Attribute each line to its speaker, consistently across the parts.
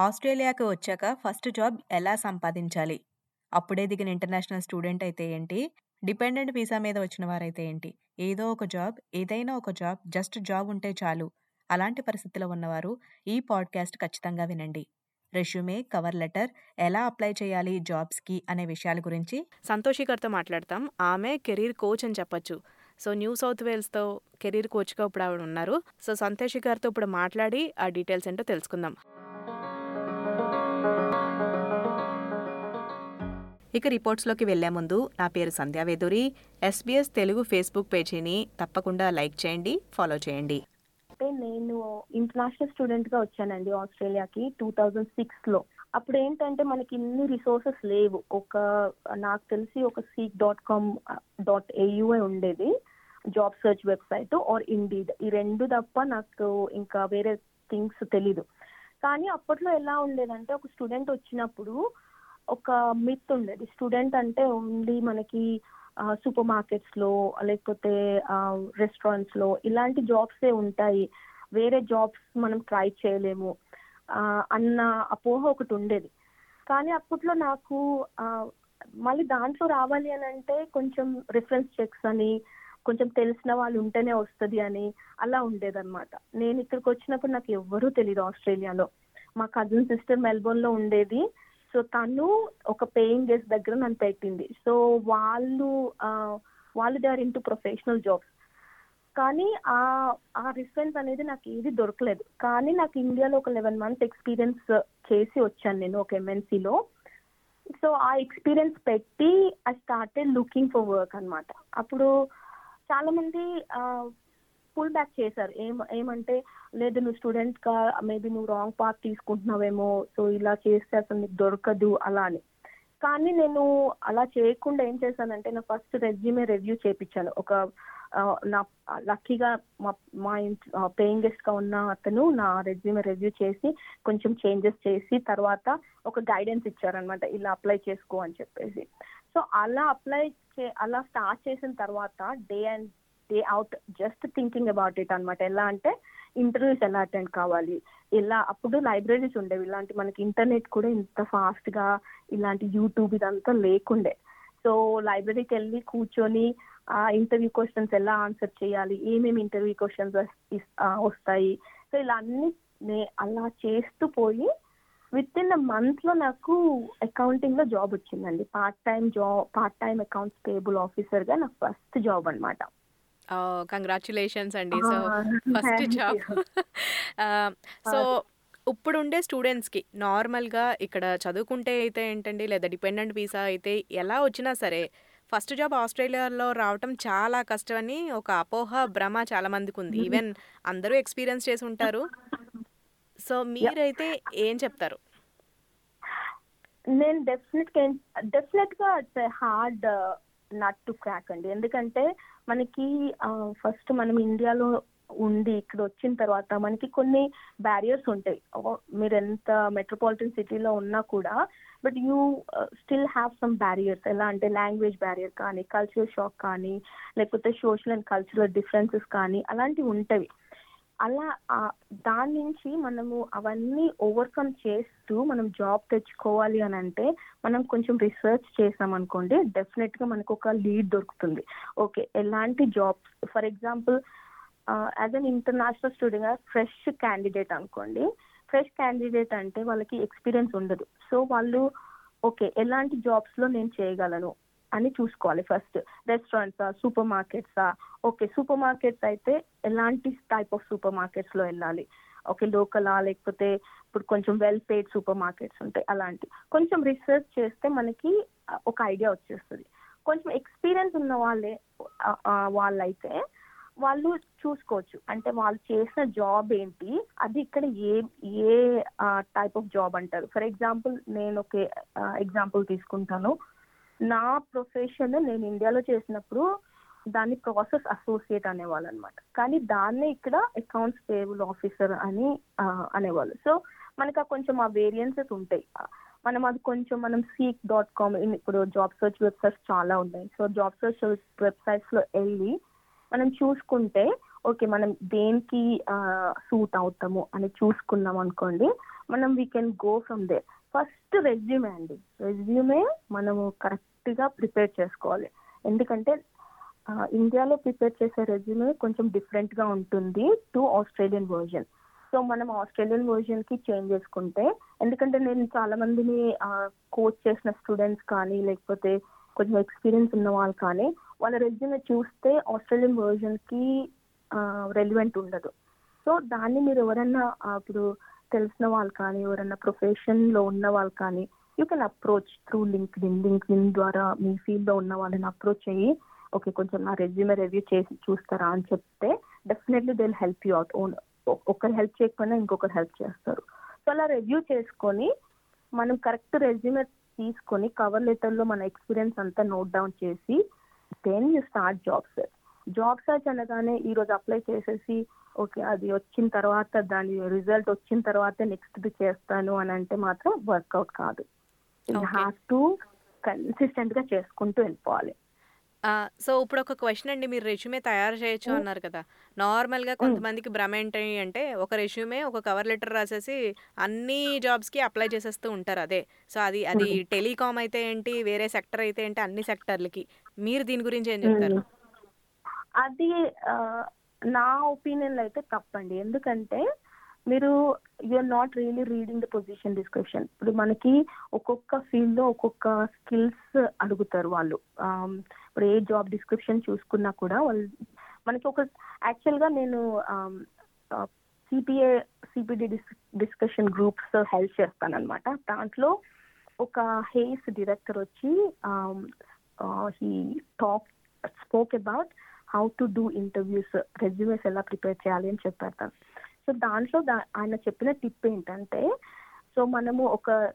Speaker 1: ఆస్ట్రేలియాకి వచ్చాక first job ఎలా సంపాదించాలి? అప్పుడే దిగిన ఇంటర్నేషనల్ స్టూడెంట్ అయితే ఏంటి? డిపెండెంట్ వీసా మీద వచ్చిన వారైతే ఏంటి? ఏదో ఒక జాబ్, ఏదైనా ఒక జాబ్, జస్ట్ జాబ్ ఉంటే చాలు. అలాంటి పరిస్థితిలో ఉన్నవారు ఈ పాడ్‌కాస్ట్ ఖచ్చితంగా వినండి. రెష్యూమే కవర్ లెటర్ ఎలా అప్లై చేయాలి జాబ్స్‌కి అనే విషయాల గురించి సంతోషి గారితో మాట్లాడతాం. ఆమె కెరీర్ కోచ్ అని చెప్పొచ్చు. సో, న్యూ సౌత్ వేల్స్‌తో కెరీర్ కోచ్‌గా ఇప్పుడు ఆవిడ ఉన్నారు. సో, సంతోషి గారితో ఇప్పుడు మాట్లాడి ఆ డీటెయిల్స్ ఏంటో తెలుసుకుందాం. ఇక రిపోర్ట్స్‌లోకి వెళ్ళే ముందు నా పేరు సంధ్యావేదూరి ఎస్‌బీఎస్ తెలుగు ఫేస్‌బుక్ పేజీని తప్పకుండా లైక్ చేయండి, ఫాలో చేయండి.
Speaker 2: అంటే నేను ఇంటర్నేషనల్ స్టూడెంట్‌గా వచ్చానండి ఆస్ట్రేలియాకి 2006లో. అప్పుడు ఏంటంటే మనకి ఇన్ని రిసోర్సెస్ లేవు. ఒక నాకు తెలిసి ఒక Seek dot com dot AU ఉండేది. Job search website or Indeed. ఈ రెండు తప్ప నాకు ఇంకా వేరే థింగ్స్ తెలీదు. కానీ అప్పట్లో ఎలా ఉండేదంటే ఒక స్టూడెంట్ వచ్చినప్పుడు ఒక మిత్ ఉండేది. స్టూడెంట్ అంటే ఓన్లీ మనకి సూపర్ సూపర్ మార్కెట్స్‌లో లేకపోతే రెస్టారెంట్స్ రెస్టారెంట్స్‌లో ఇలాంటి జాబ్సే ఉంటాయి. వేరే జాబ్స్ మనం ట్రై చేయలేము. అన్న అపోహ ఒకటి ఉండేది. కానీ అప్పట్లో నాకు మళ్ళీ దాంట్లో రావాలి అని అంటే కొంచెం రిఫరెన్స్ చెక్స్ అని, కొంచెం తెలిసిన వాళ్ళు ఉంటేనే వస్తుంది అని అలా ఉండేదన్నమాట. నేను ఇక్కడికి వచ్చినప్పుడు నాకు ఎవ్వరూ తెలియదు ఆస్ట్రేలియాలో. మా కజిన్ సిస్టర్ మెల్బోర్న్‌లో ఉండేది. సో, తను ఒక పేయింగ్ గెస్ట్ దగ్గర నన్ను పెట్టింది. సో, వాళ్ళు వాళ్ళు they are into professional jobs. కానీ ఆ ఆ రిఫరెన్స్ అనేది నాకు ఏది దొరకలేదు. కానీ నాకు ఇండియాలో ఒక 11 మంత్స్ ఎక్స్‌పీరియన్స్ చేసి వచ్చాను నేను ఒక ఎంఎన్‌సిలో. సో, ఆ ఎక్స్‌పీరియన్స్ పెట్టి I started looking for work అన్నమాట. అప్పుడు చాలా మంది పుల్ బ్యాక్ చేశారు. ఏం ఏమంటే లేదు నువ్వు స్టూడెంట్గా మేబీ నువ్వు రాంగ్ పాత్ తీసుకుంటున్నావేమో. సో, ఇలా చేస్తే అసలు నీకు దొరకదు అలా అని. కానీ నేను అలా చేయకుండా ఏం చేశానంటే నా ఫస్ట్ రెజ్యూమే రివ్యూ చేయించాను ఒక నా లక్కీగా మా మా ఇంట్ పేయింగ్ పేయింగ్ గెస్ట్‌గా ఉన్న అతను నా రెజ్యూమే రివ్యూ చేసి కొంచెం చేంజెస్ చేసి తర్వాత ఒక గైడెన్స్ ఇచ్చారనమాట ఇలా అప్లై చేసుకో అని చెప్పేసి. సో, అలా అప్లై చే అలా స్టార్ట్ చేసిన తర్వాత day and day out just thinking about it అనమాట ఎలా అంటే ఇంటర్వ్యూస్ ఎలా అటెండ్ కావాలి? ఇలా అప్పుడు లైబ్రరీస్ ఉండేవి. ఇలాంటి మనకి ఇంటర్నెట్ కూడా ఇంత ఫాస్ట్‌గా ఇలాంటి యూట్యూబ్ ఇదంతా లేకుండే. సో, లైబ్రరీకి వెళ్ళి కూర్చొని ఆ ఇంటర్వ్యూ క్వశ్చన్స్ ఎలా ఆన్సర్ చేయాలి? ఏమేమి ఇంటర్వ్యూ క్వశ్చన్స్ ఇస్ వస్తాయి? సో, ఇలా అన్ని అలా చేస్తూ పోయి వితిన్ మంత్ మంత్‌లో నాకు అకౌంటింగ్‌లో జాబ్ వచ్చిందండి. Part time job part time accounts payable ఆఫీసర్‌గా నాకు ఫస్ట్ జాబ్ అన్నమాట.
Speaker 1: ఓహ్! కంగ్రాచ్యులేషన్స్ అండి. సో! First job. సో,
Speaker 2: అదే.
Speaker 1: ఇప్పుడుండే స్టూడెంట్స్‌కి నార్మల్‌గా ఇక్కడ చదువుకుంటే అయితే ఏంటండి లేదా డిపెండెంట్ వీసా అయితే ఎలా వచ్చినా సరే ఫస్ట్ జాబ్ ఆస్ట్రేలియాలో రావటం చాలా కష్టమని ఒక అపోహ, భ్రమ చాలా మందికుంది. ఈవెన్ అందరూ ఎక్స్‌పీరియన్స్ చేసి ఉంటారు. సో! మీరైతే ఏం చెప్తారు?
Speaker 2: నేను డెఫినెట్‌గా ఏం డెఫినెట్‌గా it's hard nut to crack అండి. ఎందుకంటే మనకి ఫస్ట్ మనం ఇండియాలో ఉండి ఇక్కడ వచ్చిన తర్వాత మనకి కొన్ని బ్యారియర్స్ ఉంటాయి. మీరు మీరెంత మెట్రోపాలిటన్ సిటీలో ఉన్నా కూడా but you still have some barriers. ఎలా అంటే లాంగ్వేజ్ బ్యారియర్ కానీ, కల్చరల్ షాక్ కానీ, లేకపోతే సోషల్ అండ్ కల్చరల్ డిఫరెన్సెస్ కానీ అలాంటివి ఉంటాయి అలా దాని నుంచి మనము అవన్నీ ఓవర్‌కమ్ చేస్తూ మనం జాబ్ తెచ్చుకోవాలి అని అంటే మనం కొంచెం రిసర్చ్ చేసామనుకోండి డెఫినెట్‌గా ఒక లీడ్ దొరుకుతుంది. ఓకే. ఎలాంటి jobs for example as as an international స్టూడెంట్‌గా ఫ్రెష్ క్యాండిడేట్ అనుకోండి. ఫ్రెష్ క్యాండిడేట్ అంటే వాళ్ళకి ఎక్స్‌పీరియన్స్ ఉండదు. సో, వాళ్ళు ఓకే. ఎలాంటి జాబ్స్‌లో నేను చేయగలను అని చూసుకోవాలి ఫస్ట్. రెస్టారెంట్సా? సూపర్ మార్కెట్సా? ఓకే. సూపర్ మార్కెట్స్ అయితే ఎలాంటి టైప్ ఆఫ్ సూపర్ మార్కెట్స్‌లో వెళ్ళాలి ఓకే. లోకలా? లేకపోతే ఇప్పుడు కొంచెం వెల్ పేడ్ సూపర్ మార్కెట్స్ ఉంటాయి అలాంటి. కొంచెం రీసెర్చ్ చేస్తే మనకి ఒక ఐడియా వచ్చేస్తుంది కొంచెం ఎక్స్‌పీరియన్స్ ఉన్న వాళ్ళే వాళ్ళైతే వాళ్ళు చూసుకోవచ్చు. అంటే వాళ్ళు చేసిన జాబ్ ఏంటి? అది ఇక్కడ ఏ ఏ టైప్ ఆఫ్ జాబ్ అంటారు. ఫర్ ఎగ్జాంపుల్ నేను ఒక ఎగ్జాంపుల్ తీసుకుంటాను. నా ప్రొఫెషన్ నేను ఇండియాలో చేసినప్పుడు దాన్ని ప్రాసెస్ అసోసియేట్ అనేవాళ్ళనమాట. కానీ దాన్నే ఇక్కడ అకౌంట్స్ పేబుల్ ఆఫీసర్ అని అనేవాళ్ళు. సో, మనకు కొంచెం ఆ వేరియన్సెస్ ఉంటాయి. మనం అది కొంచెం మనం సీక్ డాట్ కామ్ ఇప్పుడు జాబ్ సెర్చ్ వెబ్‌సైట్స్ చాలా ఉన్నాయి. సో, జాబ్ సెర్చ్ వెబ్‌సైట్స్‌లో వెళ్ళి మనం చూసుకుంటే ఓకే. మనం దేనికి సూట్ అవుతాము అని చూసుకున్నాం అనుకోండి. మనం we can go from the first resume అండి. రెజ్యూమే మనము కరెక్ట్గా ప్రిపేర్ చేసుకోవాలి. ఎందుకంటే ఇండియాలో ప్రిపేర్ చేసే రెజ్యూమే కొంచెం డిఫరెంట్గా ఉంటుంది టు ఆస్ట్రేలియన్ వర్జన్. సో మనం ఆస్ట్రేలియన్ వర్జన్కి చేంజ్ చేసుకుంటే ఎందుకంటే నేను చాలా మందిని కోచ్ చేసిన స్టూడెంట్స్ కానీ లేకపోతే కొంచెం ఎక్స్పీరియన్స్ ఉన్న వాళ్ళు కానీ వాళ్ళ రెజ్యూమే చూస్తే ఆస్ట్రేలియన్ వర్జన్కి రెలివెంట్ ఉండదు. సో దాన్ని మీరు ఎవరన్నా ఇప్పుడు తెలిసిన వాళ్ళు కానీ ఎవరైనా ప్రొఫెషన్లో ఉన్న వాళ్ళు కానీ you can approach through LinkedIn LinkedIn ద్వారా మీ ఫీల్డ్లో ఉన్న వాళ్ళని అప్రోచ్ అయ్యి ఓకే కొంచెం నా రెజ్యూమే రివ్యూ చేసి చూస్తారా? అని చెప్తే definitely they help you out own ఒకరు హెల్ప్ చేయకపోయినా ఇంకొకరు హెల్ప్ చేస్తారు. సో అలా రివ్యూ చేసుకొని మనం కరెక్ట్ రెజ్యూమే తీసుకొని కవర్ లెటర్లో మన ఎక్స్పీరియన్స్ అంతా నోట్ డౌన్ చేసి then you start job search job search అనగానే ఈ రోజు అప్లై చేసేసి ఓకే అది వచ్చిన తర్వాత దాని రిజల్ట్ వచ్చిన తర్వాత నెక్స్ట్ చేస్తాను అని అంటే మాత్రం వర్కౌట్ కాదు. హ్యావ్ టు కన్సిస్టెంట్గా చేసుకుంటూ వెళ్ళిపోవాలి.
Speaker 1: సో ఇప్పుడు ఒక క్వశ్చన్ అండి మీరు రెజ్యూమే తయారు చేయొచ్చు అన్నారు కదా. నార్మల్గా కొంతమందికి భ్రమ ఏంటి అంటే ఒక రెజ్యూమే ఒక కవర్ లెటర్ రాసేసి అన్ని జాబ్స్కి అప్లై చేసేస్తూ ఉంటారు అదే. సో అది అది టెలికామ్ అయితే ఏంటి వేరే సెక్టర్ అయితే ఏంటి అన్ని సెక్టర్లకి మీరు దీని గురించి ఏం చెప్తారు?
Speaker 2: అది నా ఒపీనియన్లో అయితే తప్పండి. ఎందుకంటే మీరు you are not really reading the position description ఇప్పుడు మనకి ఒక్కొక్క ఫీల్డ్లో ఒక్కొక్క స్కిల్స్ అడుగుతారు వాళ్ళు. ఇప్పుడు ఏ జాబ్ డిస్క్రిప్షన్ చూసుకున్నా కూడా వాళ్ళు మనకి ఒక యాక్చువల్గా నేను CPA CPD discussion groups help చేస్తాను అనమాట దాంట్లో ఒక హేస్ డైరెక్టర్ వచ్చి he talk spoke about how to do interviews resumes ఎలా ప్రిపేర్ చేయాలి అని చెప్పారు తను. సో దాంట్లో దా- ఆయన చెప్పిన టిప్ ఏంటంటే సో మనము ఒక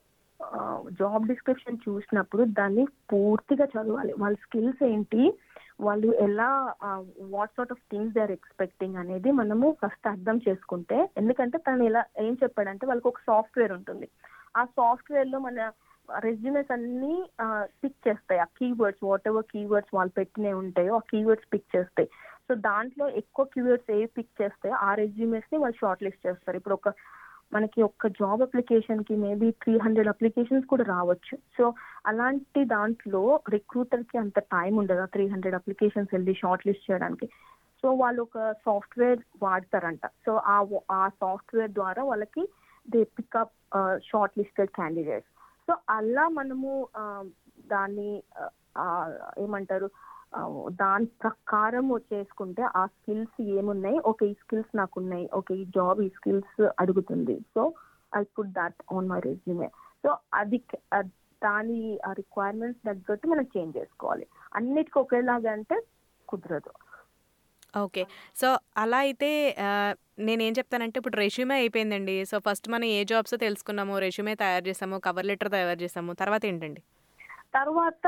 Speaker 2: జాబ్ డిస్క్రిప్షన్ చూసినప్పుడు దాన్ని పూర్తిగా చదవాలి. వాళ్ళ స్కిల్స్ ఏంటి? వాళ్ళు ఎలా what sort of things they are expecting అనేది మనము ఫస్ట్ అర్థం చేసుకుంటే ఎందుకంటే తను ఎలా ఏం చెప్పాడంటే వాళ్ళకి ఒక సాఫ్ట్వేర్ ఉంటుంది. ఆ సాఫ్ట్వేర్లో మన రెజ్యూమెస్ అన్ని పిక్ చేస్తాయి. ఆ కీవర్డ్స్ వాట్ ఎవర్ కీవర్డ్స్ వాళ్ళు పెట్టినవి ఉంటాయో ఆ కీవర్డ్స్ పిక్ చేస్తాయి. సో దాంట్లో ఎక్కువ కీవర్డ్స్ ఏ పిక్ చేస్తాయో ఆ రెజ్యూమెస్ని వాళ్ళు షార్ట్ లిస్ట్ చేస్తారు. ఇప్పుడు ఒక మనకి ఒక్క జాబ్ అప్లికేషన్కి మేబీ త్రీ హండ్రెడ్ అప్లికేషన్స్ కూడా రావచ్చు. సో అలాంటి దాంట్లో రిక్రూటర్కి అంత టైం ఉండదు త్రీ హండ్రెడ్ అప్లికేషన్స్ వెళ్ళి షార్ట్ లిస్ట్ చేయడానికి. సో వాళ్ళు ఒక సాఫ్ట్వేర్ వాడతారంట. సో ఆ ఆ సాఫ్ట్వేర్ ద్వారా వాళ్ళకి they pick up short listed candidates so అలా మనము దాన్ని ఏమంటారు దాని ప్రకారం చేసుకుంటే ఆ స్కిల్స్ ఏమున్నాయి? ఓకే ఈ స్కిల్స్ నాకు ఉన్నాయి ఓకే ఈ జాబ్ ఈ స్కిల్స్ అడుగుతుంది. So I put that on my resume. So అది దాని ఆ రిక్వైర్మెంట్స్ తగ్గట్టు మనం చేంజ్ చేసుకోవాలి. అన్నిటికీ ఒకేలాగా అంటే కుదరదు.
Speaker 1: ఓకే. సో అలా అయితే ఆ, నేనేం చెప్తానంటే ఇప్పుడు రెజ్యూమే అయిపోయిందండి. సో ఫస్ట్ మనం ఏ జాబ్స్ తెలుసుకున్నాము రెజ్యూమే తయారు చేసాము కవర్ లెటర్ తయారు చేసాము తర్వాత ఏంటండి?
Speaker 2: తర్వాత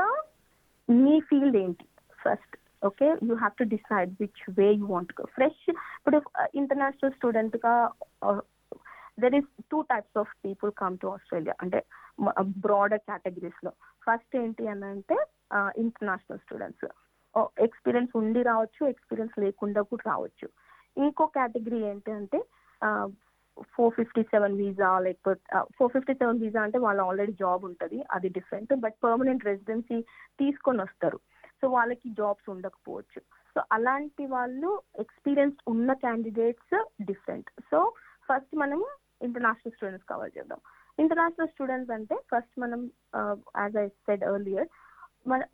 Speaker 2: మీ ఫీల్డ్ ఏంటి? First okay? You have to decide which way you want go. Fresh ఇప్పుడు ఇంటర్నేషనల్ స్టూడెంట్గా there is two types of people come to Australia అంటే బ్రాడర్ కేటగిరీస్లో. ఫస్ట్ ఏంటి అని అంటే ఇంటర్నేషనల్ స్టూడెంట్స్ ఎక్స్పీరియన్స్ ఉండి రావచ్చు ఎక్స్పీరియన్స్ లేకుండా కూడా రావచ్చు. ఇంకో కేటగిరీ ఏంటి అంటే ఫోర్ ఫిఫ్టీ సెవెన్ వీసా లేకపోతే ఫోర్ ఫిఫ్టీ సెవెన్ వీసా అంటే వాళ్ళు ఆల్రెడీ జాబ్ ఉంటుంది అది డిఫరెంట్ బట్ పర్మనెంట్ రెసిడెన్సీ తీసుకొని వస్తారు. సో వాళ్ళకి జాబ్స్ ఉండకపోవచ్చు. సో అలాంటి వాళ్ళు ఎక్స్పీరియన్స్ ఉన్న క్యాండిడేట్స్ డిఫరెంట్ సో ఫస్ట్ మనం ఇంటర్నేషనల్ స్టూడెంట్స్ కవర్ చేద్దాం. ఇంటర్నేషనల్ స్టూడెంట్స్ అంటే ఫస్ట్ మనం యాజ్ ఐ సెడ్ ఎర్లియర్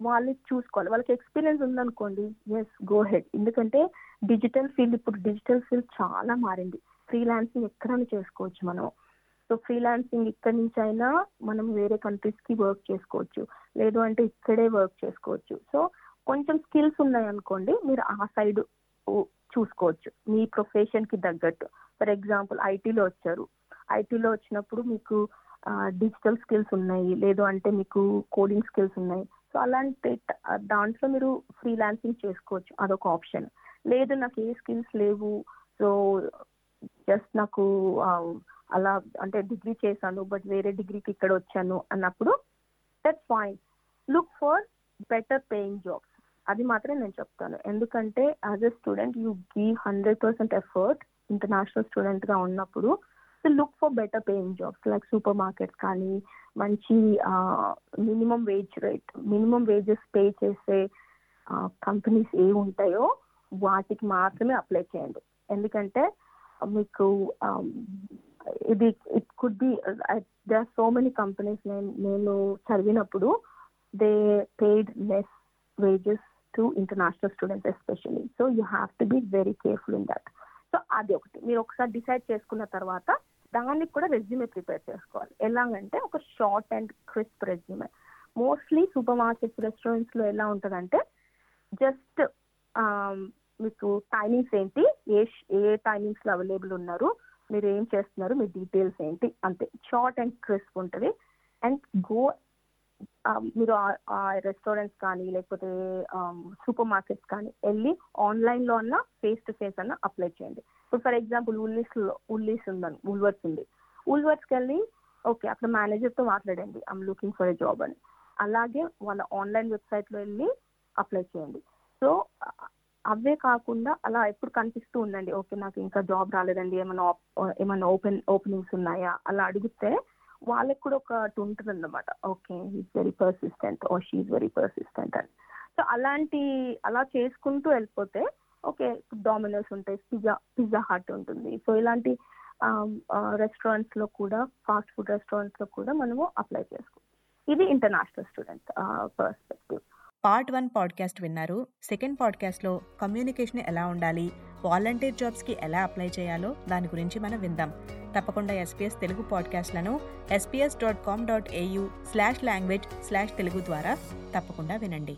Speaker 2: వాళ్ళు చూసుకోవాలి. వాళ్ళకి ఎక్స్పీరియన్స్ ఉందనుకోండి ఎస్ గో హెడ్ ఎందుకంటే డిజిటల్ ఫీల్డ్ ఇప్పుడు డిజిటల్ ఫీల్డ్ చాలా మారింది. ఫ్రీలాన్సింగ్ ఎక్కడైనా చేసుకోవచ్చు మనం. సో ఫ్రీలాన్సింగ్ ఇక్కడి నుంచి అయినా మనం వేరే కంట్రీస్కి వర్క్ చేసుకోవచ్చు. లేదు అంటే ఇక్కడే వర్క్ చేసుకోవచ్చు. సో కొంచెం స్కిల్స్ ఉన్నాయి అనుకోండి మీరు ఆ సైడ్ చూసుకోవచ్చు. మీ ప్రొఫెషన్కి తగ్గట్టు. ఫర్ ఎగ్జాంపుల్ ఐటీలో వచ్చారు. ఐటీలో వచ్చినప్పుడు మీకు డిజిటల్ స్కిల్స్ ఉన్నాయి. లేదు అంటే మీకు కోడింగ్ స్కిల్స్ ఉన్నాయి. సో అలాంటి దాంట్లో మీరు ఫ్రీలాన్సింగ్ చేసుకోవచ్చు. అదొక ఆప్షన్ లేదు నాకు ఏ స్కిల్స్ లేవు. సో జస్ట్ నాకు అలా అంటే డిగ్రీ చేశాను బట్ వేరే డిగ్రీకి ఇక్కడ వచ్చాను అన్నప్పుడు that fine look for better paying jobs అది మాత్రం నేను చెప్తాను. ఎందుకంటే as a student you give hundred percent effort international స్టూడెంట్గా ఉన్నప్పుడు look for better paying jobs like supermarkets కానీ మంచి minimum wage rate minimum wages pay చేసే కంపెనీస్ ఏ ఉంటాయో వాటికి మాత్రమే అప్లై చేయండి. ఎందుకంటే మీకు ఇది it could be they are so many companies నేను నేను చదివినప్పుడు they paid less wages to international students especially so you have to be very careful in that so అది ఒకటి. మీరు ఒకసారి డిసైడ్ చేసుకున్న తర్వాత దానికి కూడా రెజ్యూమే ప్రిపేర్ చేసుకోవాలి. ఎలాగంటే ఒక short and crisp resume. Mostly supermarkets రెస్టారెంట్స్లో ఎలా ఉంటుందంటే జస్ట్ మీకు టైమింగ్స్ ఏంటి ఏ ఏ టైమింగ్స్లో అవైలబుల్ ఉన్నారు మీరు ఏం చేస్తున్నారు మీ డీటెయిల్స్ ఏంటి అంతే. షార్ట్ అండ్ క్రిస్ప్ ఉంటుంది. అండ్ గో మీరు ఆ రెస్టారెంట్స్ కానీ లేకపోతే సూపర్ మార్కెట్స్ కానీ వెళ్ళి ఆన్లైన్లో ఫేస్ టు ఫేస్ అన్న అప్లై చేయండి. ఇప్పుడు ఫర్ ఎగ్జాంపుల్ ఉల్లీస్ ఉల్లీస్ ఉందని ఉల్వర్స్ ఉంది. ఉల్వర్స్కి వెళ్ళి ఓకే అక్కడ మేనేజర్తో మాట్లాడండి. I'm looking for a job అని. అలాగే వాళ్ళ ఆన్లైన్ వెబ్సైట్లో వెళ్ళి అప్లై చేయండి. సో అవే కాకుండా అలా ఎప్పుడు కనిపిస్తూ ఉండండి ఓకే నాకు ఇంకా జాబ్ రాలేదండి ఏమైనా ఏమైనా ఓపెన్ ఓపెనింగ్స్ ఉన్నాయా? అలా అడిగితే వాళ్ళకి కూడా ఒకటి ఉంటుంది అన్నమాట okay is very persistent oh she very persistent అని. సో అలాంటి అలా చేసుకుంటూ వెళ్ళిపోతే ఓకే డామినోస్ ఉంటాయి పిజ్జా పిజ్జా హట్ ఉంటుంది. సో ఇలాంటి రెస్టారెంట్స్లో కూడా ఫాస్ట్ ఫుడ్ రెస్టారెంట్స్లో కూడా మనము అప్లై చేసుకోవచ్చు. ఇది international student perspective
Speaker 1: part one podcast విన్నారు. సెకండ్ పాడ్కాస్ట్లో కమ్యూనికేషన్ ఎలా ఉండాలి? వాలంటీర్ జాబ్స్కి ఎలా అప్లై చేయాలో దాని గురించి మనం విందాం. తప్పకుండా SPS Telugu పాడ్కాస్ట్లను SPS dot com dot AU slash language slash Telugu ద్వారా తప్పకుండా వినండి.